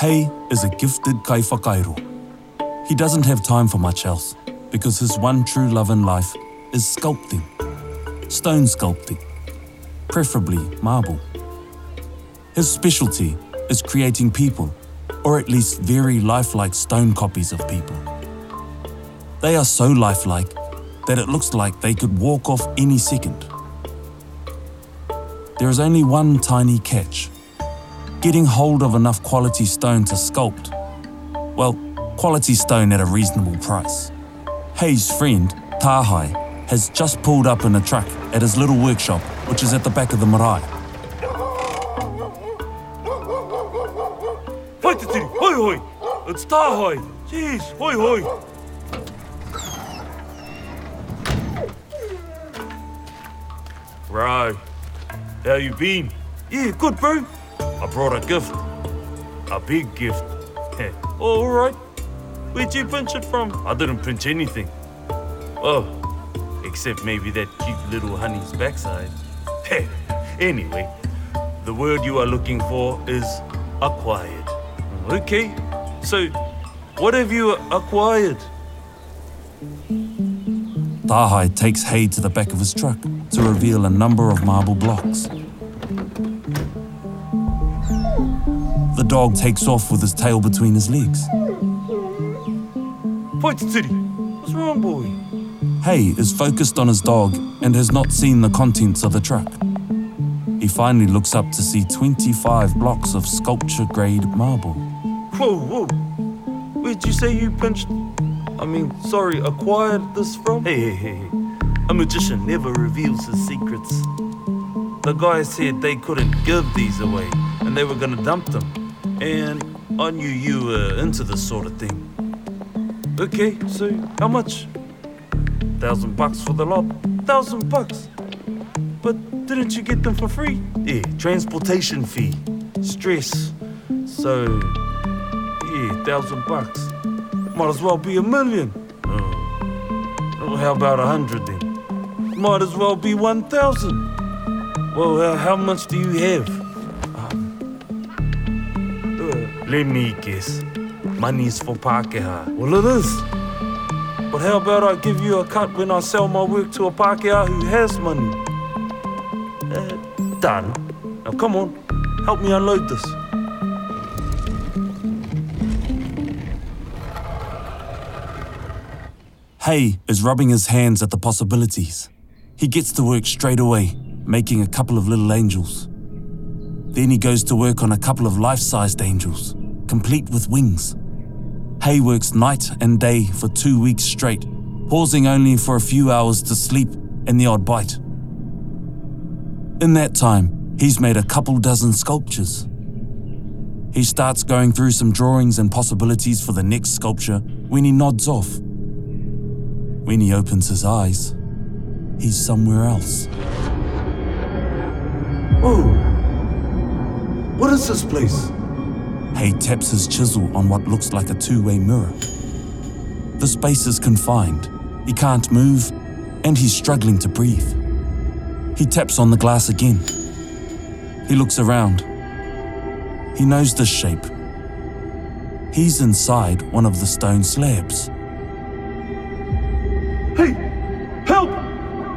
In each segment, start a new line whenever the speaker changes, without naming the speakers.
Hay is a gifted kaiwhakairo. He doesn't have time for much else because his one true love in life is sculpting, stone sculpting, preferably marble. His specialty is creating people, or at least very lifelike stone copies of people. They are so lifelike that it looks like they could walk off any second. There is only one tiny catch getting hold of enough quality stone to sculpt. Well, quality stone at a reasonable price. Hay's friend, Tahai, has just pulled up in a truck at his little workshop, which is at the back of the marae.
Whaititiri, hoi hoi! It's Tahoi! Jeez, hoi hoi! Bro, how you been? Yeah, good, bro. I brought a gift. A big gift. All right. Where'd you pinch it from? I didn't pinch anything. Oh, except maybe that cute little honey's backside. anyway, the word you are looking for is acquired. Okay, so what have you acquired?
Tahai takes Hay to the back of his truck to reveal a number of marble blocks. The dog takes off with his tail between his legs.
City. What's wrong, boy?
Hay is focused on his dog and has not seen the contents of the truck. He finally looks up to see 25 blocks of sculpture grade marble.
Whoa, whoa. Where'd you say you pinched? I mean, sorry, acquired this from? Hey, hey, hey, hey. A magician never reveals his secrets. The guy said they couldn't give these away and they were gonna dump them. And I knew you were into this sort of thing. Okay, so how much? Thousand bucks for the lot. Thousand bucks. But didn't you get them for free? Yeah, transportation fee. Stress. So, yeah, thousand bucks. Might as well be a million. Oh. How about a hundred then? Might as well be one thousand. Well, uh, how much do you have? Let me guess. Money's for Pākehā. Well, it is. But how about I give you a cut when I sell my work to a Pākehā who has money? Uh, done. Now come on, help me unload this.
Hay is rubbing his hands at the possibilities. He gets to work straight away, making a couple of little angels. Then he goes to work on a couple of life sized angels, complete with wings. Hay works night and day for two weeks straight, pausing only for a few hours to sleep and the odd bite. In that time, he's made a couple dozen sculptures. He starts going through some drawings and possibilities for the next sculpture when he nods off. When he opens his eyes, he's somewhere else.
Oh, what is this place?
Hay taps his chisel on what looks like a two way mirror. The space is confined, he can't move, and he's struggling to breathe. He taps on the glass again. He looks around. He knows this shape. He's inside one of the stone slabs.
Hey, help!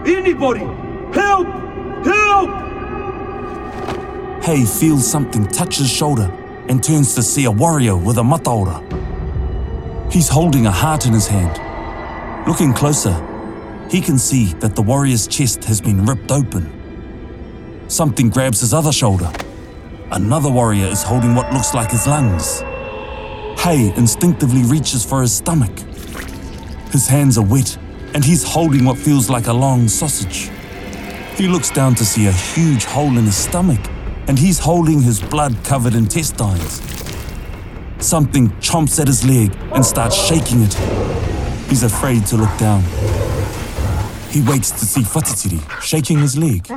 Anybody! Help! Help!
Hay feels something touch his shoulder and turns to see a warrior with a mataora. He's holding a heart in his hand. Looking closer, he can see that the warrior's chest has been ripped open. Something grabs his other shoulder. Another warrior is holding what looks like his lungs. Hay instinctively reaches for his stomach. His hands are wet, and he's holding what feels like a long sausage. He looks down to see a huge hole in his stomach, and he's holding his blood covered intestines. Something chomps at his leg and starts shaking it. He's afraid to look down. He wakes to see Whatitiri shaking his leg.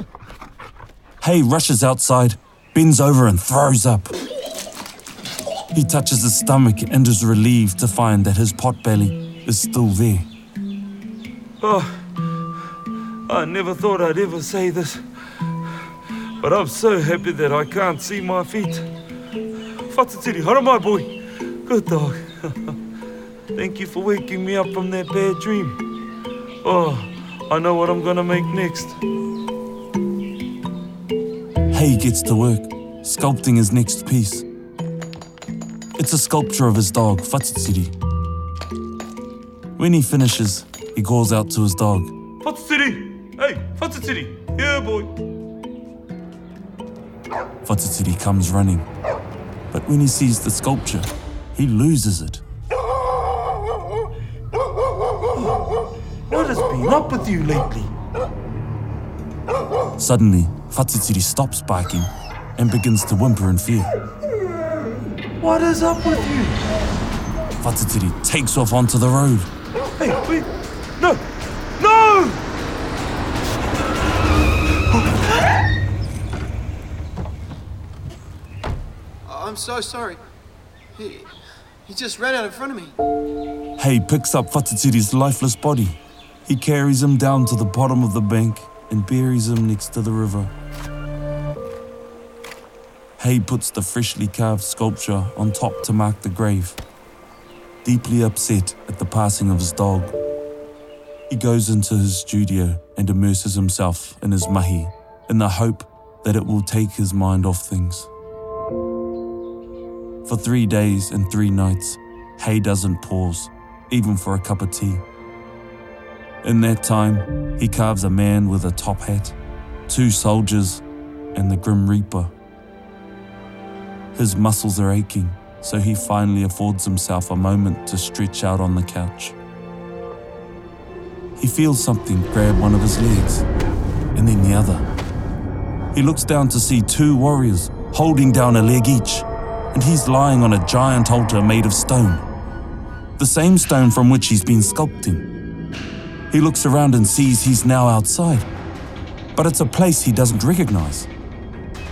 Hay rushes outside, bends over, and throws up. He touches his stomach and is relieved to find that his pot belly is still there.
Oh, I never thought I'd ever say this, but I'm so happy that I can't see my feet. Whatatiri, haramai boy. Good dog. Thank you for waking me up from that bad dream. Oh, I know what I'm gonna make next.
Hay gets to work, sculpting his next piece. It's a sculpture of his dog, Whatitsiri. When he finishes, he calls out to his dog.
Whatatiri! Hey, Whatatiri! Yeah, boy.
Whatitsiri comes running. But when he sees the sculpture, he loses it.
What has been up with you lately?
Suddenly, Whatitsiri stops barking and begins to whimper in fear.
What is up with you?
Whatitsiri takes off onto the road.
Hey, wait. No!
I'm so sorry. He, he just ran out in front of me.
Hay picks up Whatitsiri's lifeless body. He carries him down to the bottom of the bank and buries him next to the river. Hay puts the freshly carved sculpture on top to mark the grave. Deeply upset at the passing of his dog, he goes into his studio and immerses himself in his mahi in the hope that it will take his mind off things. For three days and three nights, Hay doesn't pause, even for a cup of tea. In that time, he carves a man with a top hat, two soldiers, and the Grim Reaper. His muscles are aching, so he finally affords himself a moment to stretch out on the couch. He feels something grab one of his legs, and then the other. He looks down to see two warriors holding down a leg each, and he's lying on a giant altar made of stone. The same stone from which he's been sculpting. He looks around and sees he's now outside, but it's a place he doesn't recognize.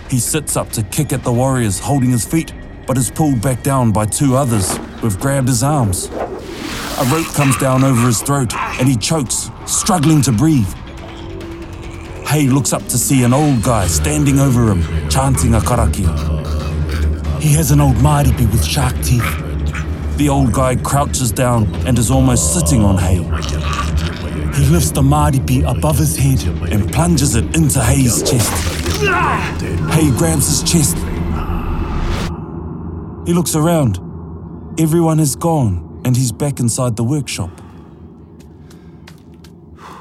He sits up to kick at the warriors holding his feet, but is pulled back down by two others who've grabbed his arms. A rope comes down over his throat and he chokes, struggling to breathe. Hay looks up to see an old guy standing over him, chanting a karakia. He has an old maripi with shark teeth. The old guy crouches down and is almost sitting on Hay. He lifts the maripi above his head and plunges it into Hay's chest. Hay grabs his chest. He looks around. Everyone is gone, and he's back inside the workshop.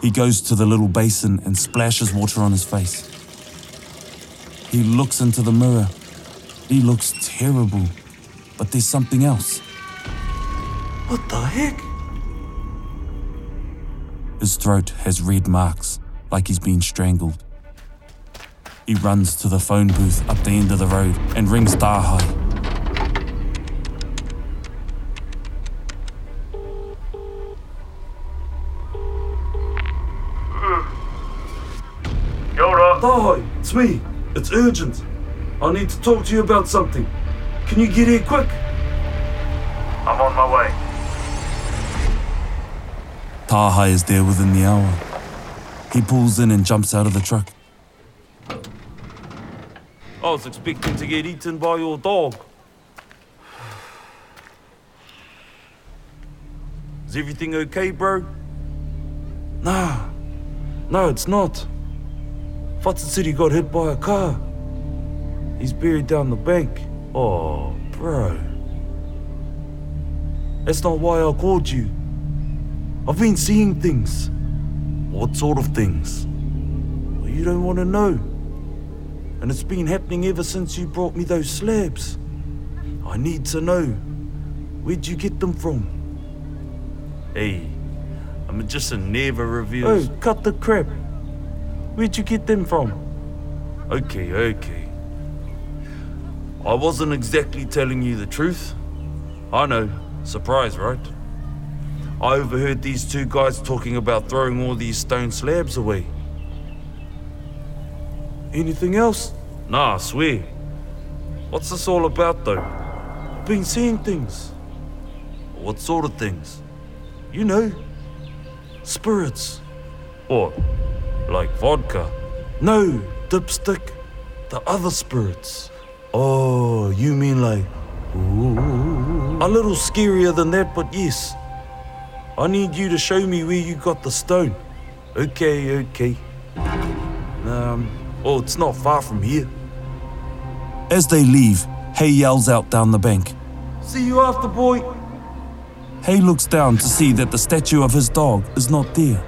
He goes to the little basin and splashes water on his face. He looks into the mirror. He looks terrible, but there's something else.
What the heck?
His throat has red marks, like he's been strangled. He runs to the phone booth up the end of the road and rings Tahai.
Yora! Tahai, it's me. It's urgent. I need to talk to you about something. Can you get here quick? I'm on my way.
Taha is there within the hour. He pulls in and jumps out of the truck.
I was expecting to get eaten by your dog. Is everything okay, bro? Nah. No, it's not. Futson City got hit by a car. He's buried down the bank. Oh, bro. That's not why I called you. I've been seeing things. What sort of things? Well, you don't want to know. And it's been happening ever since you brought me those slabs. I need to know. Where'd you get them from? Hey, I'm just a magician never reveals. Oh, cut the crap. Where'd you get them from? Okay, okay. I wasn't exactly telling you the truth. I know. Surprise, right? I overheard these two guys talking about throwing all these stone slabs away. Anything else? Nah, I swear. What's this all about, though? Been seeing things. What sort of things? You know, spirits. What? Like vodka? No, dipstick. The other spirits. Oh, you mean like A little scarier than that, but yes. I need you to show me where you got the stone. Okay, okay. Um, oh, it's not far from here.
As they leave, Hay yells out down the bank.
See you after, boy.
Hay looks down to see that the statue of his dog is not there.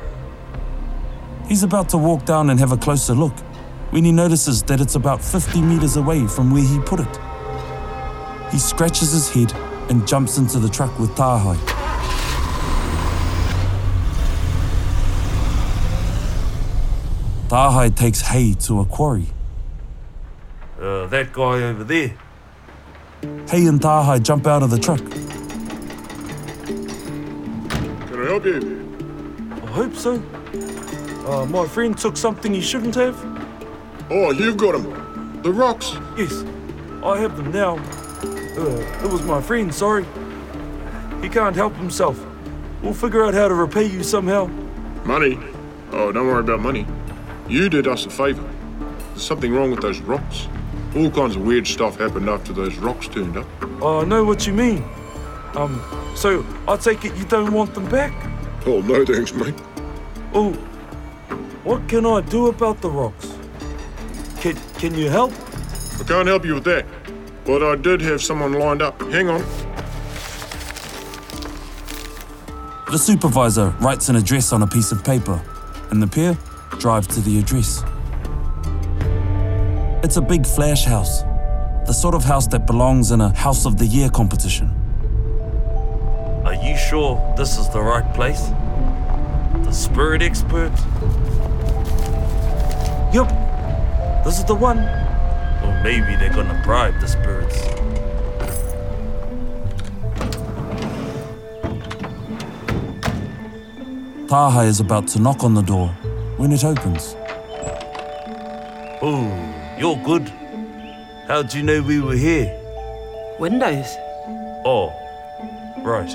He's about to walk down and have a closer look when he notices that it's about 50 meters away from where he put it. He scratches his head and jumps into the truck with Tahai. Tahai takes Hay to a quarry.
Uh, that guy over there.
Hay and Tahai jump out of the truck.
Can I help you?
I hope so. Uh, my friend took something he shouldn't have.
Oh, you've got them. The rocks.
Yes, I have them now. Uh, it was my friend, sorry. He can't help himself. We'll figure out how to repay you somehow.
Money? Oh, don't worry about money. You did us a favour. There's something wrong with those rocks. All kinds of weird stuff happened after those rocks turned up.
I know what you mean. Um, so I take it you don't want them back?
Oh, no thanks, mate.
Oh, what can I do about the rocks? Can, can you help?
I can't help you with that. But I did have someone lined up. Hang on.
The supervisor writes an address on a piece of paper, and the pair drive to the address. It's a big flash house, the sort of house that belongs in a House of the Year competition.
Are you sure this is the right place? The spirit expert? Yup, this is the one. Or maybe they're gonna bribe the spirits.
Tahai is about to knock on the door when it opens.
Oh, you're good. How'd you know we were here?
Windows.
Oh, right.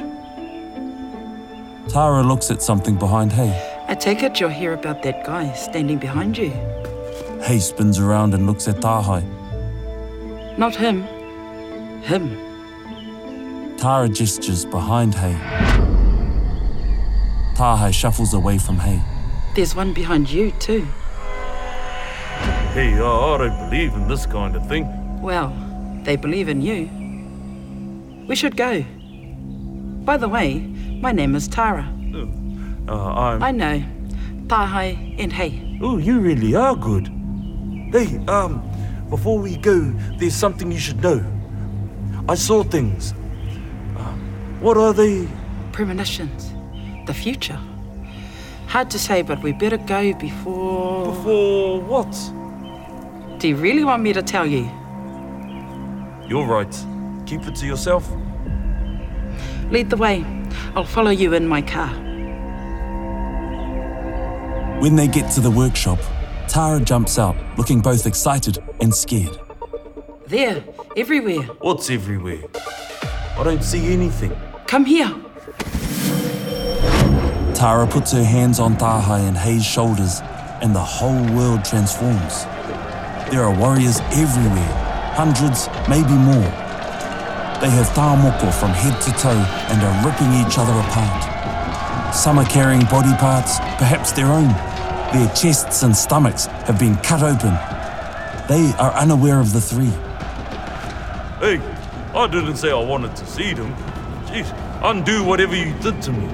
Tara looks at something behind Hay.
I take it you'll hear about that guy standing behind you.
Hay spins around and looks at Tahai.
Not him. Him.
Tara gestures behind Hay. Tahai shuffles away from Hay.
There's one behind you, too.
Hey, uh, I don't believe in this kind of thing.
Well, they believe in you. We should go. By the way, my name is Tara.
Uh, I'm.
I know. Tahai and Hay.
Oh, you really are good. Hey, um, before we go, there's something you should know. I saw things. Uh, what are they?
Premonitions. The future. Hard to say, but we better go before.
Before what?
Do you really want me to tell you?
You're right. Keep it to yourself.
Lead the way. I'll follow you in my car.
When they get to the workshop, Tara jumps out, looking both excited and scared.
There, everywhere.
What's everywhere? I don't see anything.
Come here.
Tara puts her hands on Tahai and Hay's shoulders, and the whole world transforms. There are warriors everywhere, hundreds, maybe more. They have tāmoko from head to toe and are ripping each other apart. Some are carrying body parts, perhaps their own. Their chests and stomachs have been cut open. They are unaware of the three.
Hey, I didn't say I wanted to see them. Jeez, undo whatever you did to me.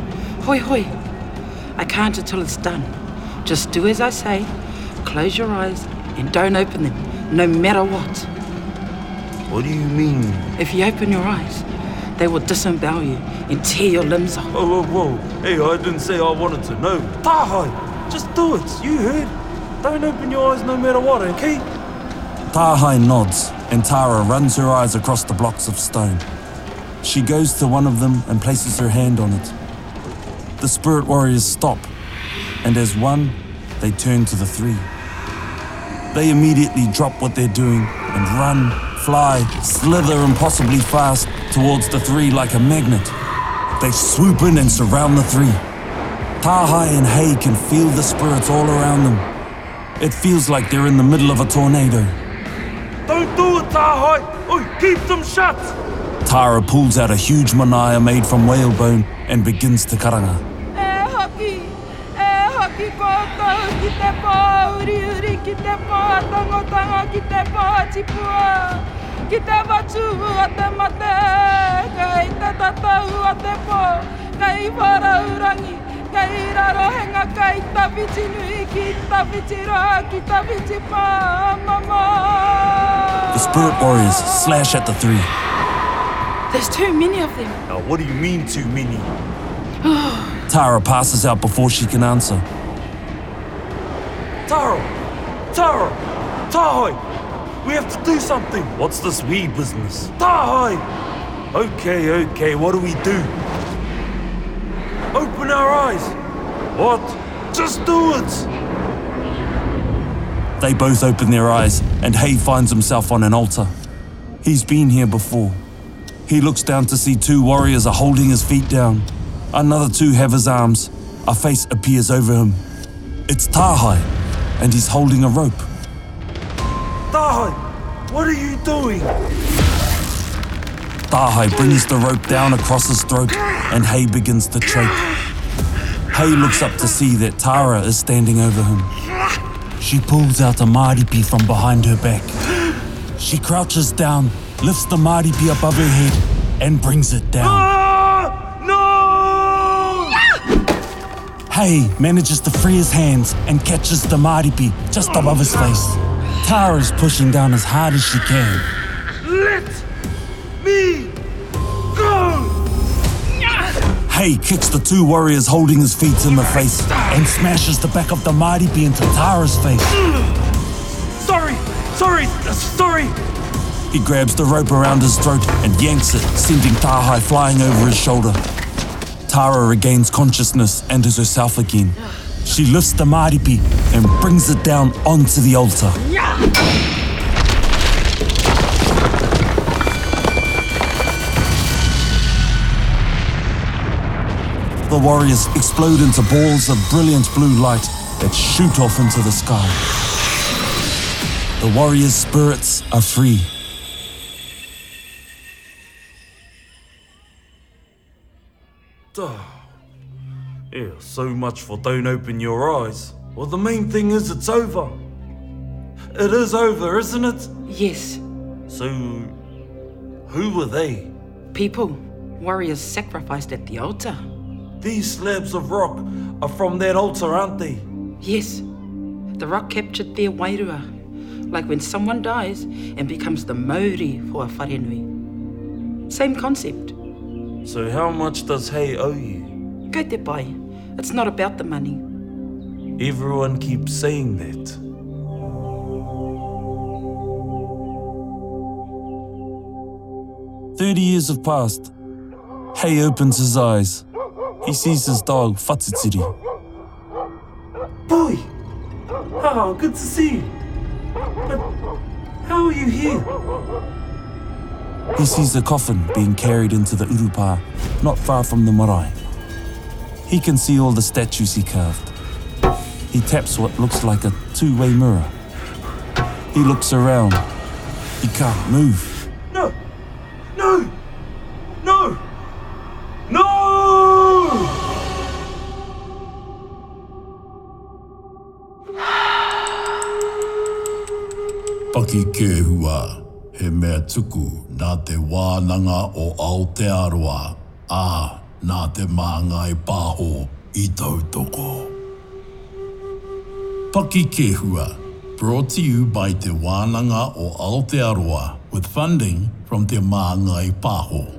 Hoi hoi. I can't until it's done. Just do as I say. Close your eyes and don't open them, no matter what.
What do you mean?
If you open your eyes, they will disembowel you and tear your limbs off.
Whoa, whoa, whoa. Hey, I didn't say I wanted to know. Tahai, just do it. You heard. Don't open your eyes no matter what, okay?
Tahai nods, and Tara runs her eyes across the blocks of stone. She goes to one of them and places her hand on it. The spirit warriors stop, and as one, they turn to the three. They immediately drop what they're doing and run, fly, slither impossibly fast towards the three like a magnet. They swoop in and surround the three. Tahai and Hay can feel the spirits all around them. It feels like they're in the middle of a tornado.
Don't do it, Tahai. Oh, keep them shut.
Tara pulls out a huge manaya made from whalebone and begins to karanga.
E hoki, e hoki koutou ki te pō uri uri ki te pō tangotango ki te pō tipua. Ki te watu a te mate, kei te tatau a te pō, kei waraurangi, kei rarohenga, kei Tawhiti nui, ki Tawhiti roa, ki Tawhiti pā, mama.
The spirit warriors slash at the three.
There's too many of them.
Now, what do you mean too many?
Tara passes out before she can answer.
Taro! Taro! Tahoi! We have to do something! What's this we business? Tahoi! Okay, okay, what do we do? Open our eyes! What? Just do it!
They both open their eyes, and Hay finds himself on an altar. He's been here before. He looks down to see two warriors are holding his feet down. Another two have his arms. A face appears over him. It's Tahai, and he's holding a rope.
Tahoi! What are you doing?
Tahai brings the rope down across his throat, and Hay begins to choke. Hay looks up to see that Tara is standing over him. She pulls out a maripi from behind her back. She crouches down, lifts the maripi above her head, and brings it down.
Ah! No!
Hay manages to free his hands and catches the maripi just above his face. Tara's pushing down as hard as she can. Hay kicks the two warriors holding his feet in the face and smashes the back of the maripi into Tara's face.
Sorry! Sorry! Sorry!
He grabs the rope around his throat and yanks it, sending Tahai flying over his shoulder. Tara regains consciousness and is herself again. She lifts the maripi and brings it down onto the altar. The warriors explode into balls of brilliant blue light that shoot off into the sky. The warriors' spirits are free.
Yeah, so much for don't open your eyes. Well, the main thing is it's over. It is over, isn't it?
Yes,
So, who were they?
people, warriors sacrificed at the altar.
These slabs of rock are from that altar, aren't they?
Yes, the rock captured their wairua, like when someone dies and becomes the mauri for a wharenui. Same concept.
So, how much does Hay owe you?
Go te pai. It's not about the money.
Everyone keeps saying that.
Thirty years have passed. Hay opens his eyes. He sees his dog, Fatitsiri.
Boy! Oh, good to see you. But how are you here?
He sees a coffin being carried into the Urupa, not far from the marae. He can see all the statues he carved. He taps what looks like a two way mirror. He looks around. He can't move.
Paki kēhua, he mea tuku nā te wānanga o Aotearoa, ā nā te māngai pāho i tautoko. Paki Kehua, brought to you by te wānanga o Aotearoa with funding from te māngai pāho.